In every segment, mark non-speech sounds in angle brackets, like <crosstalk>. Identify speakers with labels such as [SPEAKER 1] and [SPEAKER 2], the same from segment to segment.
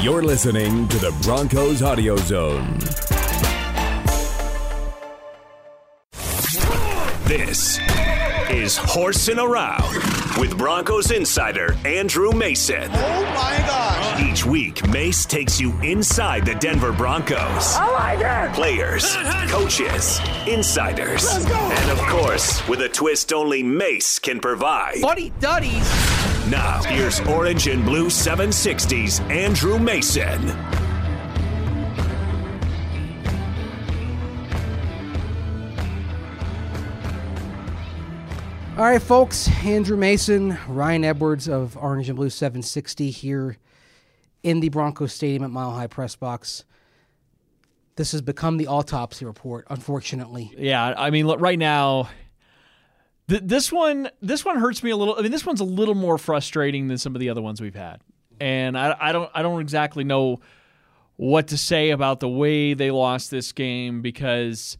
[SPEAKER 1] You're listening to the Broncos Audio Zone.
[SPEAKER 2] This is Horsing Around with Broncos insider Andrew Mason.
[SPEAKER 3] Oh my gosh.
[SPEAKER 2] Each week, Mace takes you inside the Denver Broncos.
[SPEAKER 3] I like it.
[SPEAKER 2] Players, coaches, insiders, and of course, with a twist only Mace can provide.
[SPEAKER 3] Buddy Duddies.
[SPEAKER 2] Now, here's Orange and Blue 760's Andrew Mason.
[SPEAKER 4] All right, folks. Andrew Mason, Ryan Edwards of Orange and Blue 760 here in the Broncos Stadium at Mile High Press Box. This has become the autopsy report, unfortunately.
[SPEAKER 5] Yeah, I mean, look, right now, th- this one, this one hurts me a little. I mean, this one's a little more frustrating than some of the other ones we've had, and I, I don't, I don't exactly know what to say about the way they lost this game because,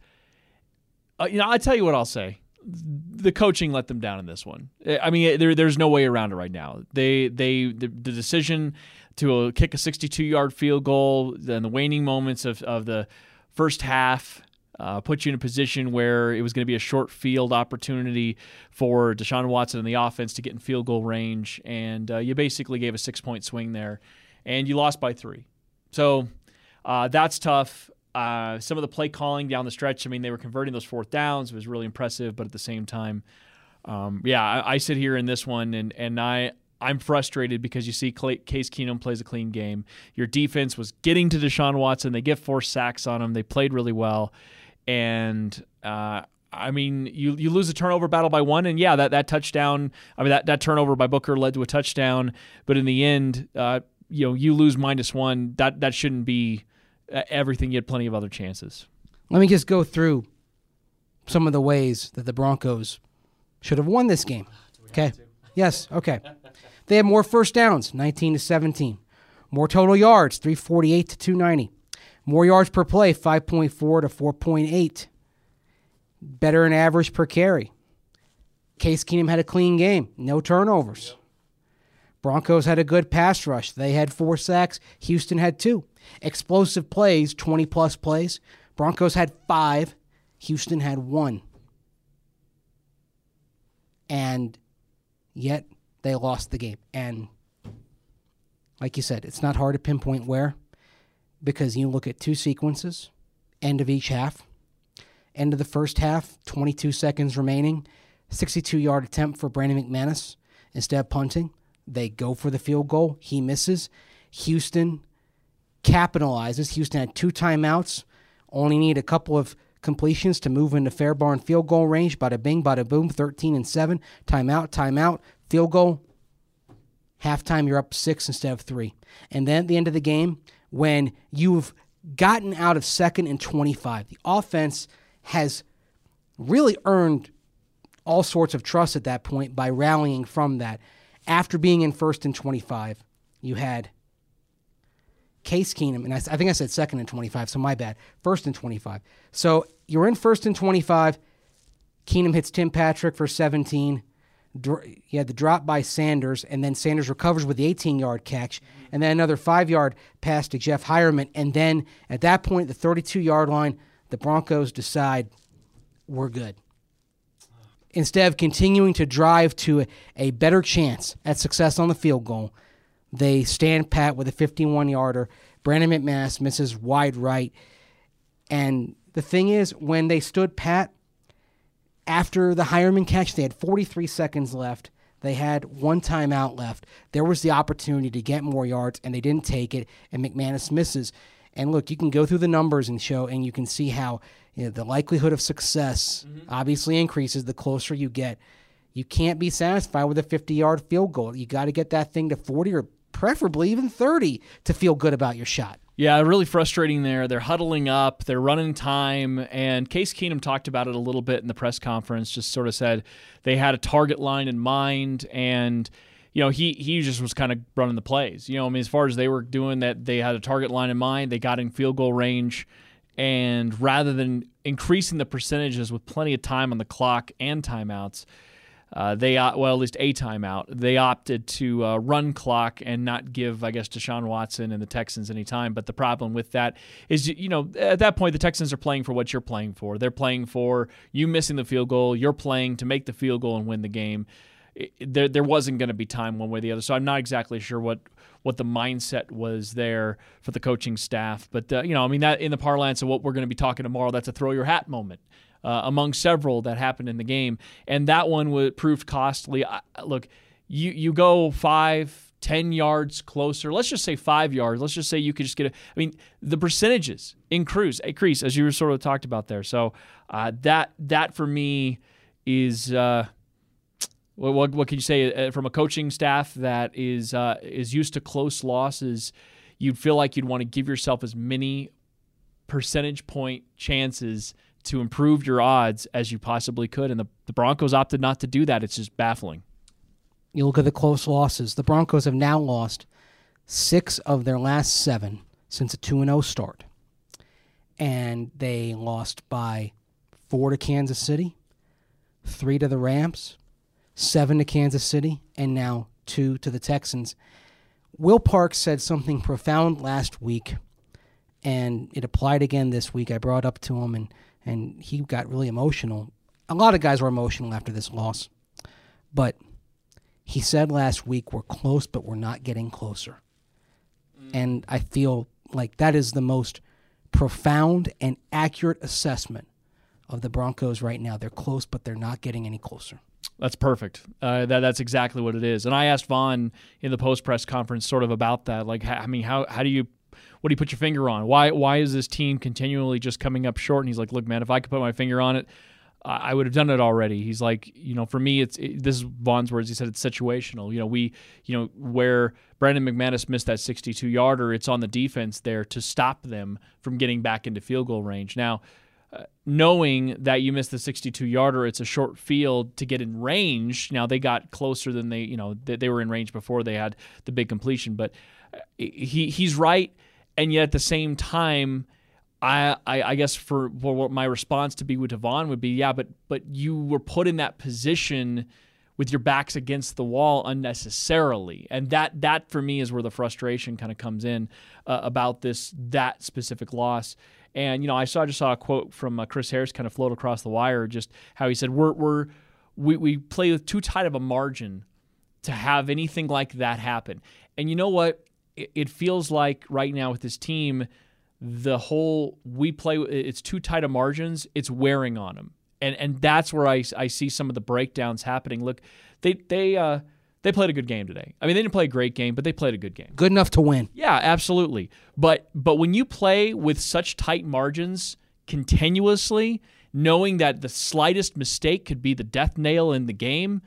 [SPEAKER 5] uh, you know, I tell you what I'll say. The coaching let them down in this one. I mean, there, there's no way around it right now. They, they, the, the decision to uh, kick a 62 yard field goal, then the waning moments of, of the first half uh, put you in a position where it was going to be a short field opportunity for Deshaun Watson and the offense to get in field goal range, and uh, you basically gave a six point swing there, and you lost by three. So uh, that's tough. Uh, some of the play calling down the stretch, I mean, they were converting those fourth downs. It was really impressive, but at the same time, um, yeah, I, I, sit here in this one and and I I'm frustrated because you see Case Keenum plays a clean game. Your defense was getting to Deshaun Watson. They get four sacks on him. They played really well, and uh, I mean, you you lose a turnover battle by one, and yeah, that that touchdown. I mean, that that turnover by Booker led to a touchdown, but in the end, uh, you know, you lose minus one. That that shouldn't be everything. You had plenty of other chances.
[SPEAKER 4] Let me just go through some of the ways that the Broncos should have won this game. Okay. Yes. Okay. They had more first downs, 19 to 17. More total yards, 348 to 290. More yards per play, 5.4 to 4.8. Better in average per carry. Case Keenum had a clean game, no turnovers. Broncos had a good pass rush. They had four sacks. Houston had two. Explosive plays, 20 plus plays. Broncos had five. Houston had one. And yet they lost the game. And like you said, it's not hard to pinpoint where because you look at two sequences, end of each half. End of the first half, 22 seconds remaining, 62 yard attempt for Brandon McManus instead of punting. They go for the field goal. He misses. Houston capitalizes. Houston had two timeouts, only need a couple of completions to move into Fairbairn field goal range. Bada bing, bada boom, 13 and 7. Timeout, timeout, field goal. Halftime, you're up six instead of three. And then at the end of the game, when you've gotten out of second and 25, the offense has really earned all sorts of trust at that point by rallying from that. After being in first and 25, you had Case Keenum, and I, I, think I said second and 25, so my bad. First and 25. So you're in first and 25. Keenum hits Tim Patrick for 17. He had the drop by Sanders, and then Sanders recovers with the 18 yard catch, and then another five yard pass to Jeff Heuerman. And then at that point, the 32 yard line, the Broncos decide we're good. Instead of continuing to drive to a, a better chance at success on the field goal, they stand pat with a 51 yarder. Brandon McManus misses wide right. And the thing is, when they stood pat after the Heuerman catch, they had 43 seconds left. They had one timeout left. There was the opportunity to get more yards, and they didn't take it. And McManus misses. And look, you can go through the numbers and show, and you can see how you know, the likelihood of success mm-hmm. obviously increases the closer you get. You can't be satisfied with a 50 yard field goal. You got to get that thing to 40 or preferably even 30 to feel good about your shot.
[SPEAKER 5] Yeah, really frustrating there. They're huddling up, they're running time, and Case Keenum talked about it a little bit in the press conference, just sort of said they had a target line in mind and you know, he he just was kind of running the plays. You know, I mean, as far as they were doing that, they had a target line in mind. They got in field goal range, and rather than increasing the percentages with plenty of time on the clock and timeouts, uh, they well at least a timeout. They opted to uh, run clock and not give, I guess, Deshaun Watson and the Texans any time. But the problem with that is, you know, at that point the Texans are playing for what you're playing for. They're playing for you missing the field goal. You're playing to make the field goal and win the game. It, there, there wasn't going to be time one way or the other. So I'm not exactly sure what what the mindset was there for the coaching staff. But uh, you know, I mean, that in the parlance of what we're going to be talking tomorrow, that's a throw your hat moment uh, among several that happened in the game, and that one was proved costly. I, look, you you go five. 10 yards closer. Let's just say five yards. Let's just say you could just get a. I mean, the percentages increase, increase as you were sort of talked about there. So uh, that that for me is uh, what, what, what can you say uh, from a coaching staff that is uh, is used to close losses? You'd feel like you'd want to give yourself as many percentage point chances to improve your odds as you possibly could. And the, the Broncos opted not to do that. It's just baffling.
[SPEAKER 4] You look at the close losses. The Broncos have now lost six of their last seven since a 2 0 start. And they lost by four to Kansas City, three to the Rams, seven to Kansas City, and now two to the Texans. Will Parks said something profound last week, and it applied again this week. I brought up to him, and and he got really emotional. A lot of guys were emotional after this loss, but he said last week we're close, but we're not getting closer. And I feel like that is the most profound and accurate assessment of the Broncos right now. They're close, but they're not getting any closer.
[SPEAKER 5] That's perfect. Uh, that that's exactly what it is. And I asked Von in the post press conference sort of about that. Like, I mean, how how do you what do you put your finger on? Why why is this team continually just coming up short? And he's like, look, man, if I could put my finger on it, I would have done it already. He's like, you know, for me, it's it, this is Von's words. He said it's situational. You know, we, you know, where Brandon McManus missed that 62 yarder, it's on the defense there to stop them from getting back into field goal range. Now, uh, knowing that you missed the 62 yarder, it's a short field to get in range. Now they got closer than they, you know, they, they were in range before they had the big completion. But uh, he he's right, and yet at the same time I, I, I guess for, for what my response to be with Devon would be, yeah, but but you were put in that position with your backs against the wall unnecessarily, and that that for me is where the frustration kind of comes in uh, about this that specific loss. And you know, I saw I just saw a quote from uh, Chris Harris kind of float across the wire, just how he said we're we're we, we play with too tight of a margin to have anything like that happen. And you know what? It, feels like right now with this team the whole we play it's too tight of margins it's wearing on them and and that's where I, I see some of the breakdowns happening. Look they they uh they played a good game today. I mean they didn't play a great game but they played a good game.
[SPEAKER 4] Good enough to win.
[SPEAKER 5] yeah absolutely. But but when you play with such tight margins continuously knowing that the slightest mistake could be the death nail in the game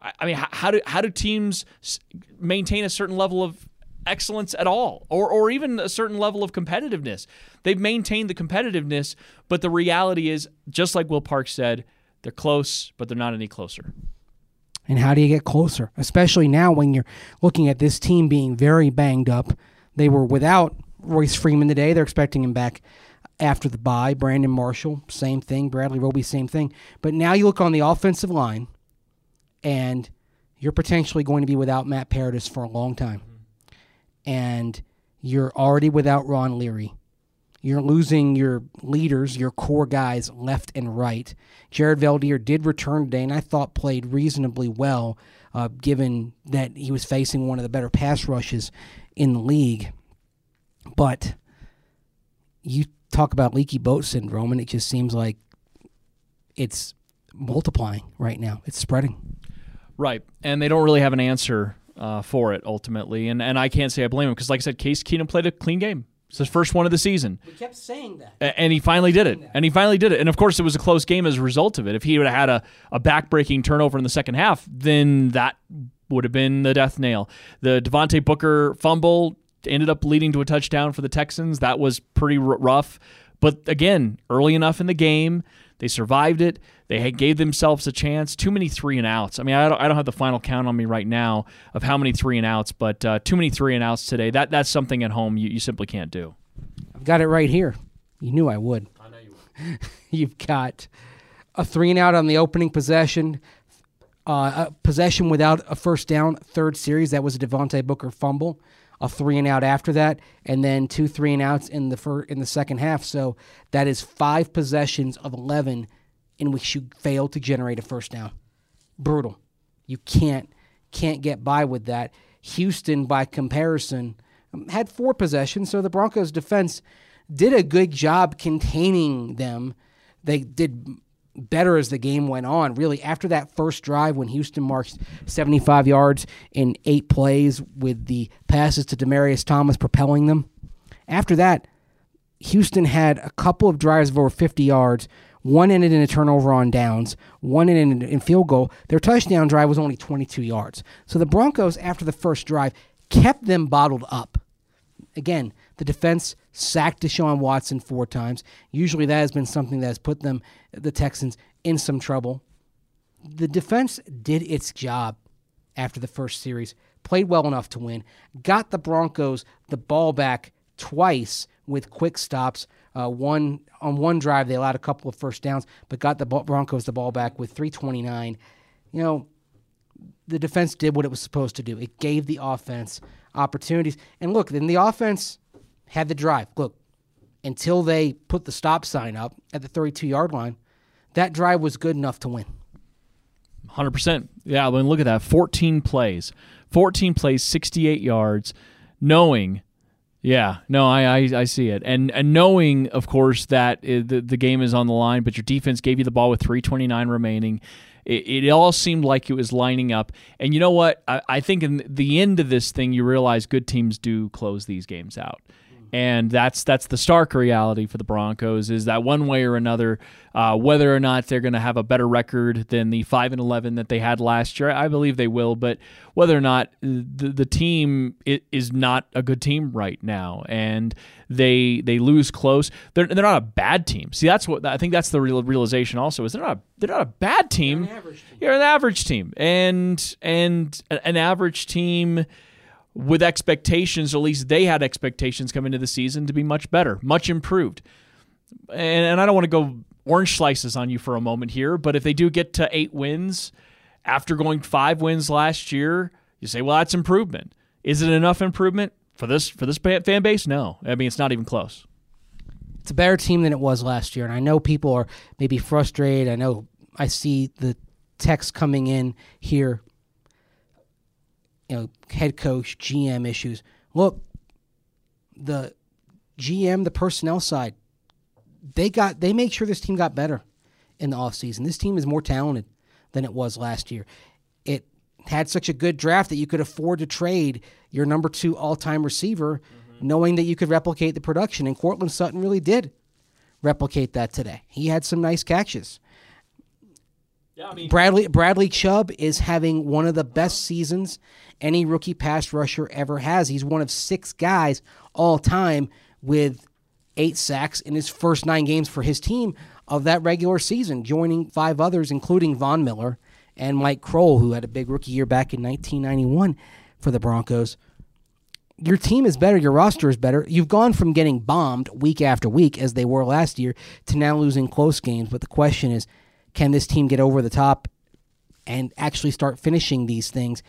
[SPEAKER 5] i, I mean how, how do how do teams maintain a certain level of excellence at all or, or even a certain level of competitiveness. They've maintained the competitiveness, but the reality is, just like Will Park said, they're close, but they're not any closer.
[SPEAKER 4] And how do you get closer? Especially now when you're looking at this team being very banged up. They were without Royce Freeman today. They're expecting him back after the bye. Brandon Marshall, same thing. Bradley Roby, same thing. But now you look on the offensive line, and you're potentially going to be without Matt Paradis for a long time. And you're already without Ron Leary. You're losing your leaders, your core guys left and right. Jared Veldheer did return today, and I thought played reasonably well, uh, given that he was facing one of the better pass rushes in the league. But you talk about leaky boat syndrome, and it just seems like it's multiplying right now. It's spreading.
[SPEAKER 5] Right. And they don't really have an answer uh, for it ultimately. And and I can't say I blame him because, like I said, Case Keenum played a clean game. It's his first one of the season.
[SPEAKER 4] We kept saying that.
[SPEAKER 5] A- And he finally did it. And he finally did it. And of course, it was a close game as a result of it. If he would have had a, a back-breaking turnover in the second half, then that would have been the death nail. The Devontae Booker fumble ended up leading to a touchdown for the Texans. That was pretty r- rough. But again, early enough in the game, they survived it. They had, gave themselves a chance. Too many three and outs. I mean, I don't, I don't have the final count on me right now of how many three and outs, but uh, too many three and outs today. That that's something at home you, you simply can't do.
[SPEAKER 4] I've got it right here. You knew I would. I know you would. <laughs> You've got a three and out on the opening possession, Uh, a possession without a first down, third series. That was a Devontae Booker fumble, a three and out after that, and then two three and outs in the fir- in the second half. So that is five possessions of eleven in which you failed to generate a first down. Brutal. You can't can't get by with that. Houston, by comparison, um, had four possessions, so the Broncos' defense did a good job containing them. They did better as the game went on. Really, after that first drive when Houston marks 75 yards in eight plays with the passes to Demaryius Thomas propelling them, after that, Houston had a couple of drives of over 50 yards. One ended in a turnover on downs, one ended in field goal. Their touchdown drive was only 22 yards. So the Broncos, after the first drive, kept them bottled up. Again, the defense sacked Deshaun Watson four times. Usually that has been something that has put them, the Texans, in some trouble. The defense did its job after the first series, played well enough to win, got the Broncos the ball back twice with quick stops. Uh, one on one drive, they allowed a couple of first downs, but got the Broncos the ball back with 329. You know, the defense did what it was supposed to do. It gave the offense opportunities. And look, then the offense had the drive. Look, until they put the stop sign up at the 32 yard line, that drive was good enough to win.
[SPEAKER 5] 100%. Yeah, I mean, look at that. 14 plays. 14 plays, 68 yards, knowing yeah, no, I, I, I see it, and and knowing, of course, that eh, the the game is on the line, but your defense gave you the ball with 3:29 remaining. It, it, all seemed like it was lining up, and you know what? I, I think in the end of this thing, you realize good teams do close these games out and that's that's the stark reality for the Broncos is that one way or another, uh, whether or not they're going to have a better record than the five and eleven that they had last year, I believe they will. But whether or not the, the team is not a good team right now, and they they lose close, they're they're not a bad team. See, that's what I think. That's the real realization. Also, is they're not a, they're not a bad team. You're an average team. You're an average team, and and an average team with expectations, at least they had expectations coming into the season to be much better, much improved. And, and, I don't want to go orange slices on you for a moment here, but if they do get to eight wins after going five wins last year, you say, well, that's improvement. Is it enough improvement for this for this fan base? No, I mean it's not even close.
[SPEAKER 4] It's a better team than it was last year, and I know people are maybe frustrated. I know I see the text coming in here you know, head coach, GM issues. Look, the GM, the personnel side, they got they make sure this team got better in the offseason. This team is more talented than it was last year. It had such a good draft that you could afford to trade your number two all time receiver, mm-hmm. knowing that you could replicate the production. And Courtland Sutton really did replicate that today. He had some nice catches. Yeah, I mean, Bradley Bradley Chubb is having one of the best seasons any rookie pass rusher ever has. He's one of six guys all time with eight sacks in his first nine games for his team of that regular season, joining five others, including Von Miller and Mike Croel, who had a big rookie year back in 1991 for the Broncos. Your team is better, your roster is better. You've gone from getting bombed week after week, as they were last year, to now losing close games. But the question is, can this team get over the top and actually start finishing these things?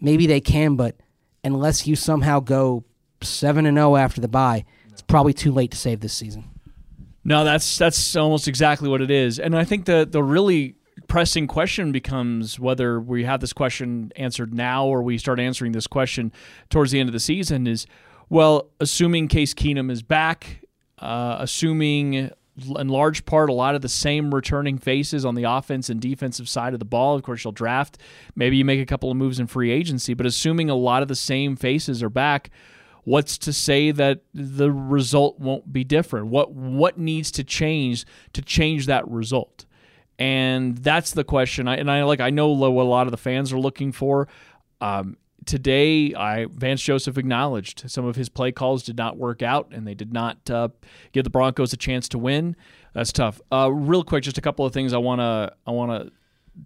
[SPEAKER 4] Maybe they can, but unless you somehow go 7 and 0 after the bye, it's probably too late to save this season.
[SPEAKER 5] No, that's that's almost exactly what it is. And I think the the really pressing question becomes whether we have this question answered now or we start answering this question towards the end of the season is well, assuming Case Keenum is back, uh, assuming in large part a lot of the same returning faces on the offense and defensive side of the ball. Of course, you'll draft. Maybe you make a couple of moves in free agency, but assuming a lot of the same faces are back, what's to say that the result won't be different? What what needs to change to change that result? And that's the question. I, and I like I know what a lot of the fans are looking for. Um, today, I Vance Joseph acknowledged some of his play calls did not work out, and they did not uh, give the Broncos a chance to win. That's tough. Uh, real quick, just a couple of things I wanna I wanna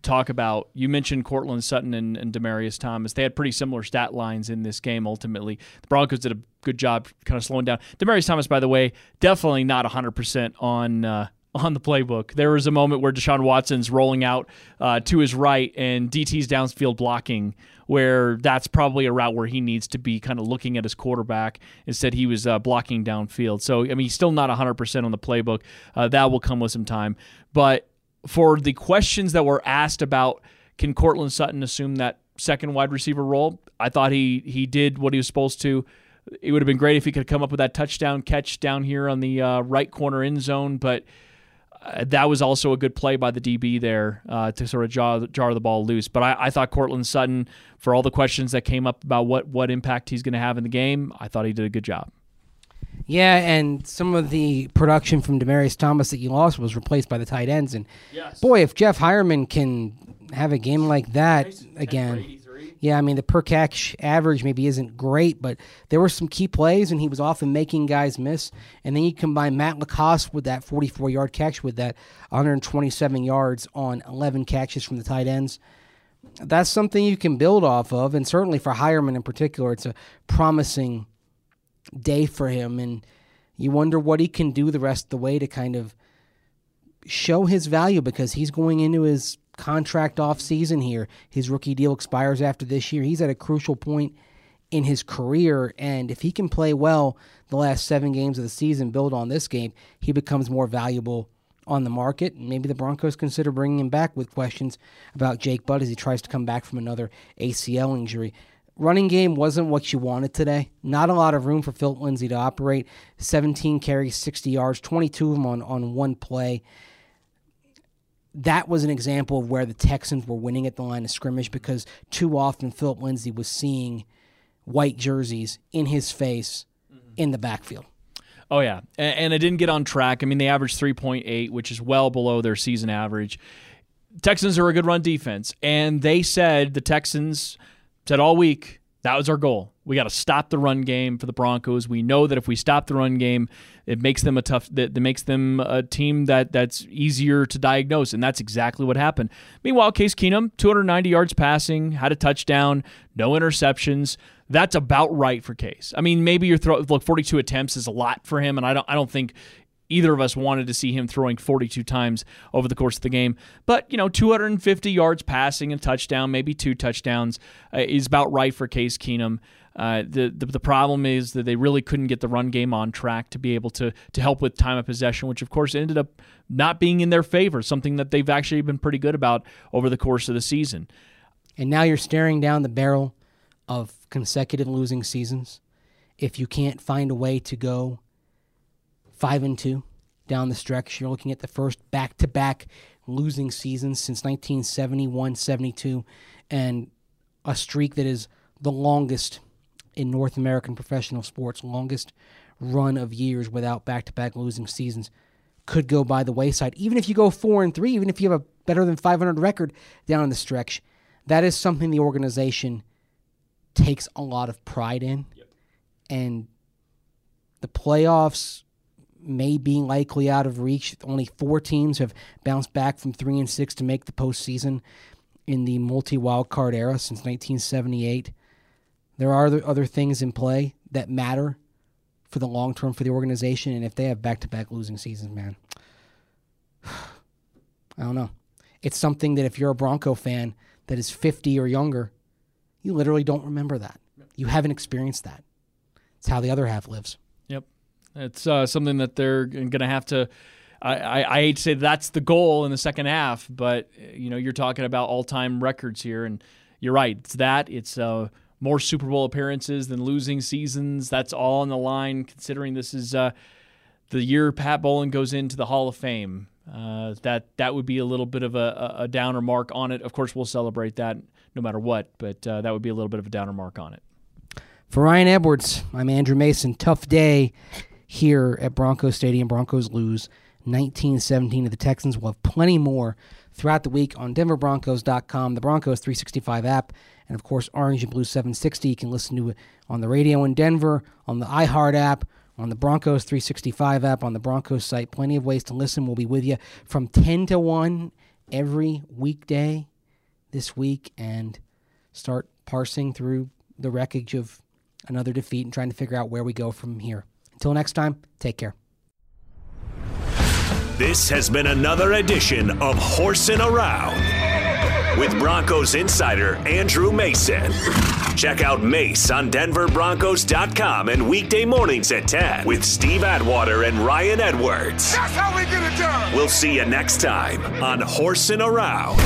[SPEAKER 5] talk about. You mentioned Courtland Sutton and, and Demaryius Thomas. They had pretty similar stat lines in this game. Ultimately, the Broncos did a good job kind of slowing down. Demaryius Thomas, by the way, definitely not 100 percent on. Uh, on the playbook. There was a moment where Deshaun Watson's rolling out uh, to his right and DT's downfield blocking, where that's probably a route where he needs to be kind of looking at his quarterback. Instead, he was uh, blocking downfield. So, I mean, he's still not 100% on the playbook. Uh, that will come with some time. But for the questions that were asked about can Courtland Sutton assume that second wide receiver role, I thought he, he did what he was supposed to it would have been great if he could come up with that touchdown catch down here on the uh, right corner end zone, but that was also a good play by the DB there uh, to sort of jar, jar the ball loose. But I, I, thought Courtland Sutton, for all the questions that came up about what, what impact he's going to have in the game, I thought he did a good job.
[SPEAKER 4] Yeah, and some of the production from Demaryius Thomas that you lost was replaced by the tight ends. And yes. boy, if Jeff Heuerman can have a game like that again. Yeah, I mean the per catch average maybe isn't great, but there were some key plays, and he was often making guys miss. And then you combine Matt LaCosse with that 44 yard catch with that 127 yards on 11 catches from the tight ends. That's something you can build off of, and certainly for Heuerman in particular, it's a promising day for him. And you wonder what he can do the rest of the way to kind of show his value because he's going into his contract off season here. His rookie deal expires after this year. He's at a crucial point in his career, and if he can play well the last seven games of the season, build on this game, he becomes more valuable on the market. And maybe the Broncos consider bringing him back with questions about Jake Butt as he tries to come back from another ACL injury. Running game wasn't what you wanted today. Not a lot of room for Philip Lindsay to operate. 17 carries, 60 yards, 22 of them on, on one play that was an example of where the Texans were winning at the line of scrimmage because too often Philip Lindsay was seeing white jerseys in his face mm-hmm. in the backfield.
[SPEAKER 5] Oh yeah, and, and it didn't get on track. I mean, they averaged 3.8, which is well below their season average. Texans are a good run defense, and they said the Texans said all week that was our goal. We got to stop the run game for the Broncos. We know that if we stop the run game, it makes them a tough that, that makes them a team that that's easier to diagnose, and that's exactly what happened. Meanwhile, Case Keenum, 290 yards passing, had a touchdown, no interceptions. That's about right for Case. I mean, maybe your throw look 42 attempts is a lot for him, and I don't I don't think either of us wanted to see him throwing 42 times over the course of the game. But, you know, 250 yards passing and touchdown, maybe two touchdowns, uh, is about right for Case Keenum. Uh, the, the, the problem is that they really couldn't get the run game on track to be able to to help with time of possession, which of course ended up not being in their favor. Something that they've actually been pretty good about over the course of the season.
[SPEAKER 4] And now you're staring down the barrel of consecutive losing seasons. If you can't find a way to go five and two down the stretch. You're looking at the first back to back losing seasons since 1971 72, and a streak that is the longest in North American professional sports, longest run of years without back to back losing seasons could go by the wayside. Even if you go four and three, even if you have a better than 500 record down the stretch, that is something the organization takes a lot of pride in. Yep. And the playoffs may be likely out of reach. Only four teams have bounced back from three and six to make the postseason in the multi wild card era since 1978. There are other things in play that matter for the long term for the organization, and if they have back to back losing seasons, man, <sighs> I don't know. It's something that if you're a Bronco fan that is 50 or younger, you literally don't remember that. You haven't experienced that. It's how the other half lives.
[SPEAKER 5] It's uh, something that they're going to have to. I, I, I, hate to say that's the goal in the second half, but you know you're talking about all-time records here, and you're right. It's that. It's uh, more Super Bowl appearances than losing seasons. That's all on the line. Considering this is uh, the year Pat Bowlen goes into the Hall of Fame, uh, that that would be a little bit of a, a, downer mark on it. Of course, we'll celebrate that no matter what, but uh, that would be a little bit of a downer mark on it.
[SPEAKER 4] For Ryan Edwards, I'm Andrew Mason. Tough day here at Broncos Stadium. Broncos lose 19 17 to the Texans. We'll have plenty more throughout the week on denverbroncos.com, the Broncos 365 app, and of course Orange and Blue 760. You can listen to it on the radio in Denver, on the iHeart app, on the Broncos 365 app, on the Broncos site. Plenty of ways to listen. We'll be with you from 10 to 1 every weekday this week and start parsing through the wreckage of another defeat and trying to figure out where we go from here. Until next time, take care.
[SPEAKER 2] This has been another edition of Horsing Around with Broncos insider Andrew Mason. Check out Mace on DenverBroncos.com and weekday mornings at 10 with Steve Atwater and Ryan Edwards.
[SPEAKER 3] That's how we get it done.
[SPEAKER 2] We'll see you next time on Horsing Around.